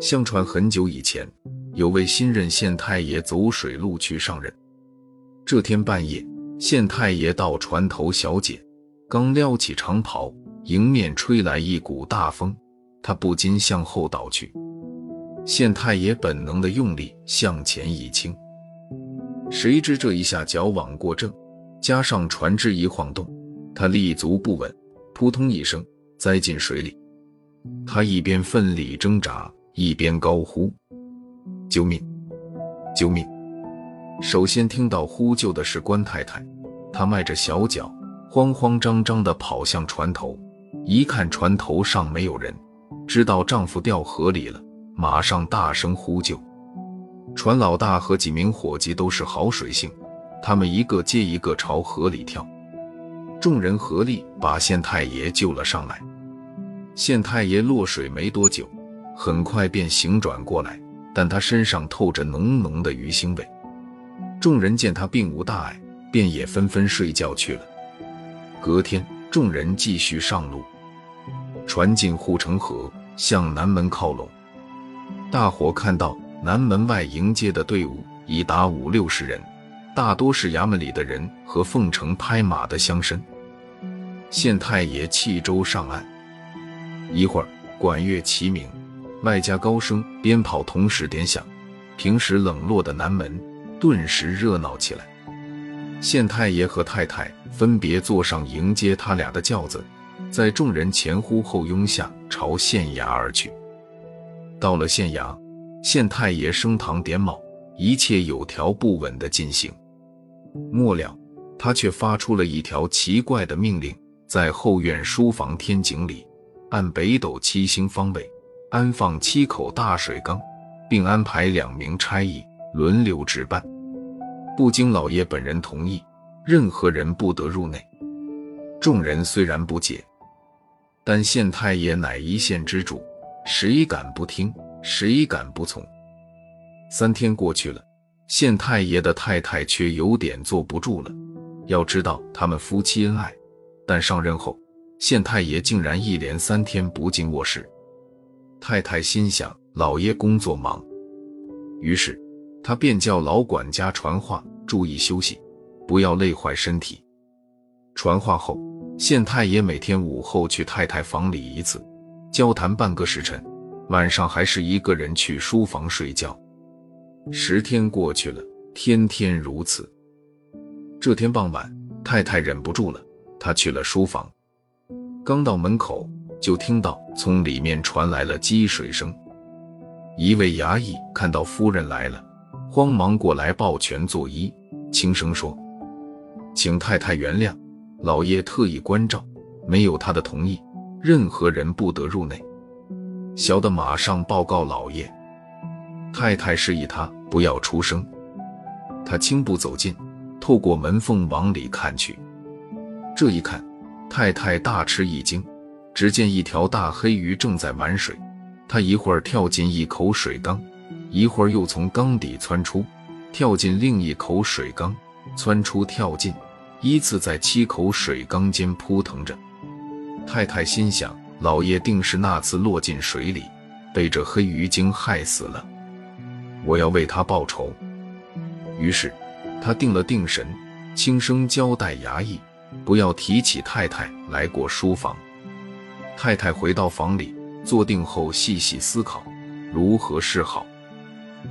相传很久以前，有位新任县太爷走水路去上任。这天半夜，县太爷到船头小解，刚撩起长袍，迎面吹来一股大风，他不禁向后倒去。县太爷本能的用力向前一倾，谁知这一下矫枉过正，加上船只一晃动，他立足不稳，扑通一声栽进水里。他一边奋力挣扎，一边高呼：“救命！救命！”首先听到呼救的是关太太，她迈着小脚，慌慌张张地跑向船头，一看船头上没有人，知道丈夫掉河里了。马上大声呼救，船老大和几名伙计都是好水性，他们一个接一个朝河里跳，众人合力把县太爷救了上来。县太爷落水没多久，很快便醒转过来，但他身上透着浓浓的鱼腥味。众人见他并无大碍，便也纷纷睡觉去了。隔天，众人继续上路，船进护城河，向南门靠拢。大伙看到南门外迎接的队伍已达五六十人，大多是衙门里的人和奉承拍马的乡绅。县太爷弃舟上岸，一会儿管乐齐鸣，外加高声鞭炮同时点响，平时冷落的南门顿时热闹起来。县太爷和太太分别坐上迎接他俩的轿子，在众人前呼后拥下朝县衙而去。到了县衙，县太爷升堂点卯，一切有条不紊地进行。末了，他却发出了一条奇怪的命令：在后院书房天井里，按北斗七星方位安放七口大水缸，并安排两名差役轮流值班。不经老爷本人同意，任何人不得入内。众人虽然不解，但县太爷乃一县之主。谁敢不听？谁敢不从？三天过去了，县太爷的太太却有点坐不住了。要知道他们夫妻恩爱，但上任后，县太爷竟然一连三天不进卧室。太太心想老爷工作忙，于是他便叫老管家传话，注意休息，不要累坏身体。传话后，县太爷每天午后去太太房里一次。交谈半个时辰，晚上还是一个人去书房睡觉。十天过去了，天天如此。这天傍晚，太太忍不住了，他去了书房，刚到门口，就听到从里面传来了积水声。一位衙役看到夫人来了，慌忙过来抱拳作揖，轻声说：“请太太原谅，老爷特意关照，没有他的同意。”任何人不得入内。小的马上报告老爷。太太示意他不要出声。他轻步走近，透过门缝往里看去。这一看，太太大吃一惊。只见一条大黑鱼正在玩水，它一会儿跳进一口水缸，一会儿又从缸底窜出，跳进另一口水缸，窜出跳进，依次在七口水缸间扑腾着。太太心想：老爷定是那次落进水里，被这黑鱼精害死了。我要为他报仇。于是，他定了定神，轻声交代衙役，不要提起太太来过书房。太太回到房里，坐定后细细思考如何是好。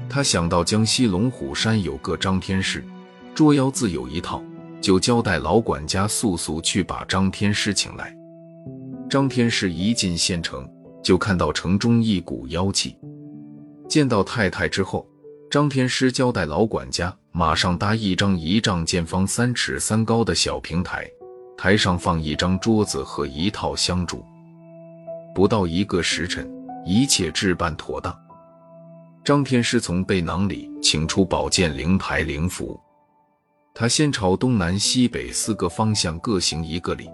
他想到江西龙虎山有个张天师，捉妖自有一套，就交代老管家速速去把张天师请来。张天师一进县城，就看到城中一股妖气。见到太太之后，张天师交代老管家马上搭一张一丈见方、三尺三高的小平台，台上放一张桌子和一套香烛。不到一个时辰，一切置办妥当。张天师从背囊里请出宝剑、灵牌、灵符，他先朝东南西北四个方向各行一个礼。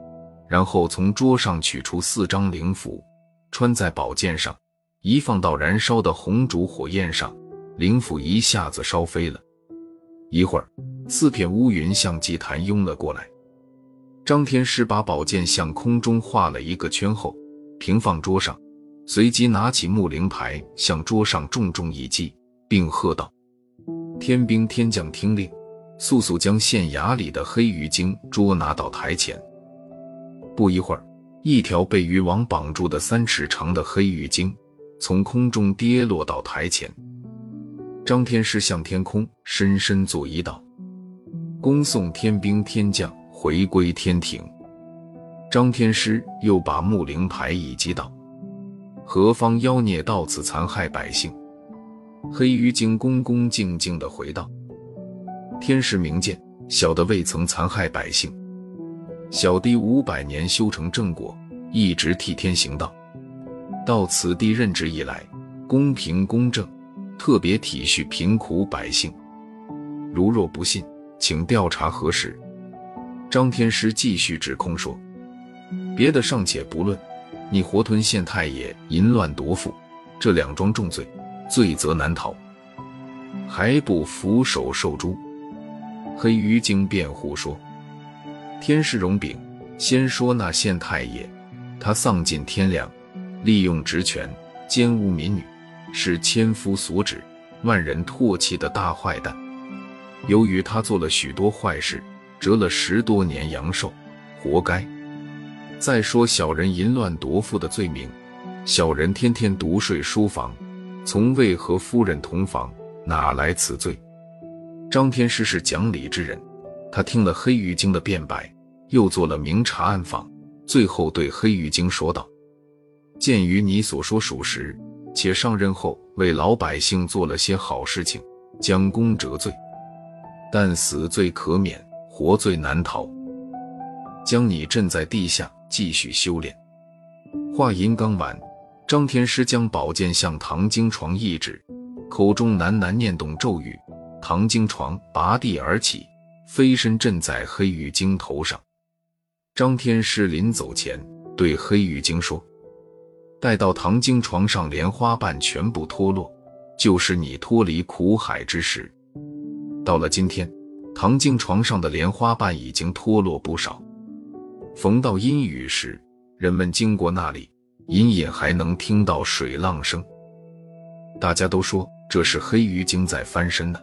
然后从桌上取出四张灵符，穿在宝剑上，一放到燃烧的红烛火焰上，灵符一下子烧飞了。一会儿，四片乌云向祭坛拥了过来。张天师把宝剑向空中画了一个圈后，平放桌上，随即拿起木灵牌向桌上重重一击，并喝道：“天兵天将，听令，速速将县衙里的黑鱼精捉拿到台前。”不一会儿，一条被渔网绑住的三尺长的黑鱼精从空中跌落到台前。张天师向天空深深作揖道：“恭送天兵天将回归天庭。”张天师又把木灵牌一击道：“何方妖孽到此残害百姓？”黑鱼精恭恭敬敬地回道：“天师明鉴，小的未曾残害百姓。小弟五百年修成正果，一直替天行道。到此地任职以来，公平公正，特别体恤贫苦百姓。如若不信，请调查核实。”张天师继续指控说。别的尚且不论，你活吞县太爷，淫乱夺妇，这两桩重罪，罪责难逃，还不俯首受诛？黑鱼精辩护说：“天师容禀，先说那县太爷，他丧尽天良，利用职权奸污民女，是千夫所指、万人唾弃的大坏蛋。由于他做了许多坏事，折了十多年阳寿，活该。”再说小人淫乱夺妇的罪名，小人天天独睡书房，从未和夫人同房，哪来此罪？张天师是讲理之人，他听了黑鱼精的辩白，又做了明察暗访，最后对黑鱼精说道：“鉴于你所说属实，且上任后为老百姓做了些好事情，将功折罪，但死罪可免，活罪难逃，将你镇在地下。”继续修炼。话音刚完，张天师将宝剑向唐经床一指，口中喃喃念动咒语，唐经床拔地而起，飞身震在黑羽精头上。张天师临走前对黑羽精说：“待到唐经床上莲花瓣全部脱落，就是你脱离苦海之时。”到了今天，唐经床上的莲花瓣已经脱落不少。逢到阴雨时，人们经过那里，隐隐还能听到水浪声。大家都说这是黑鱼精在翻身呢。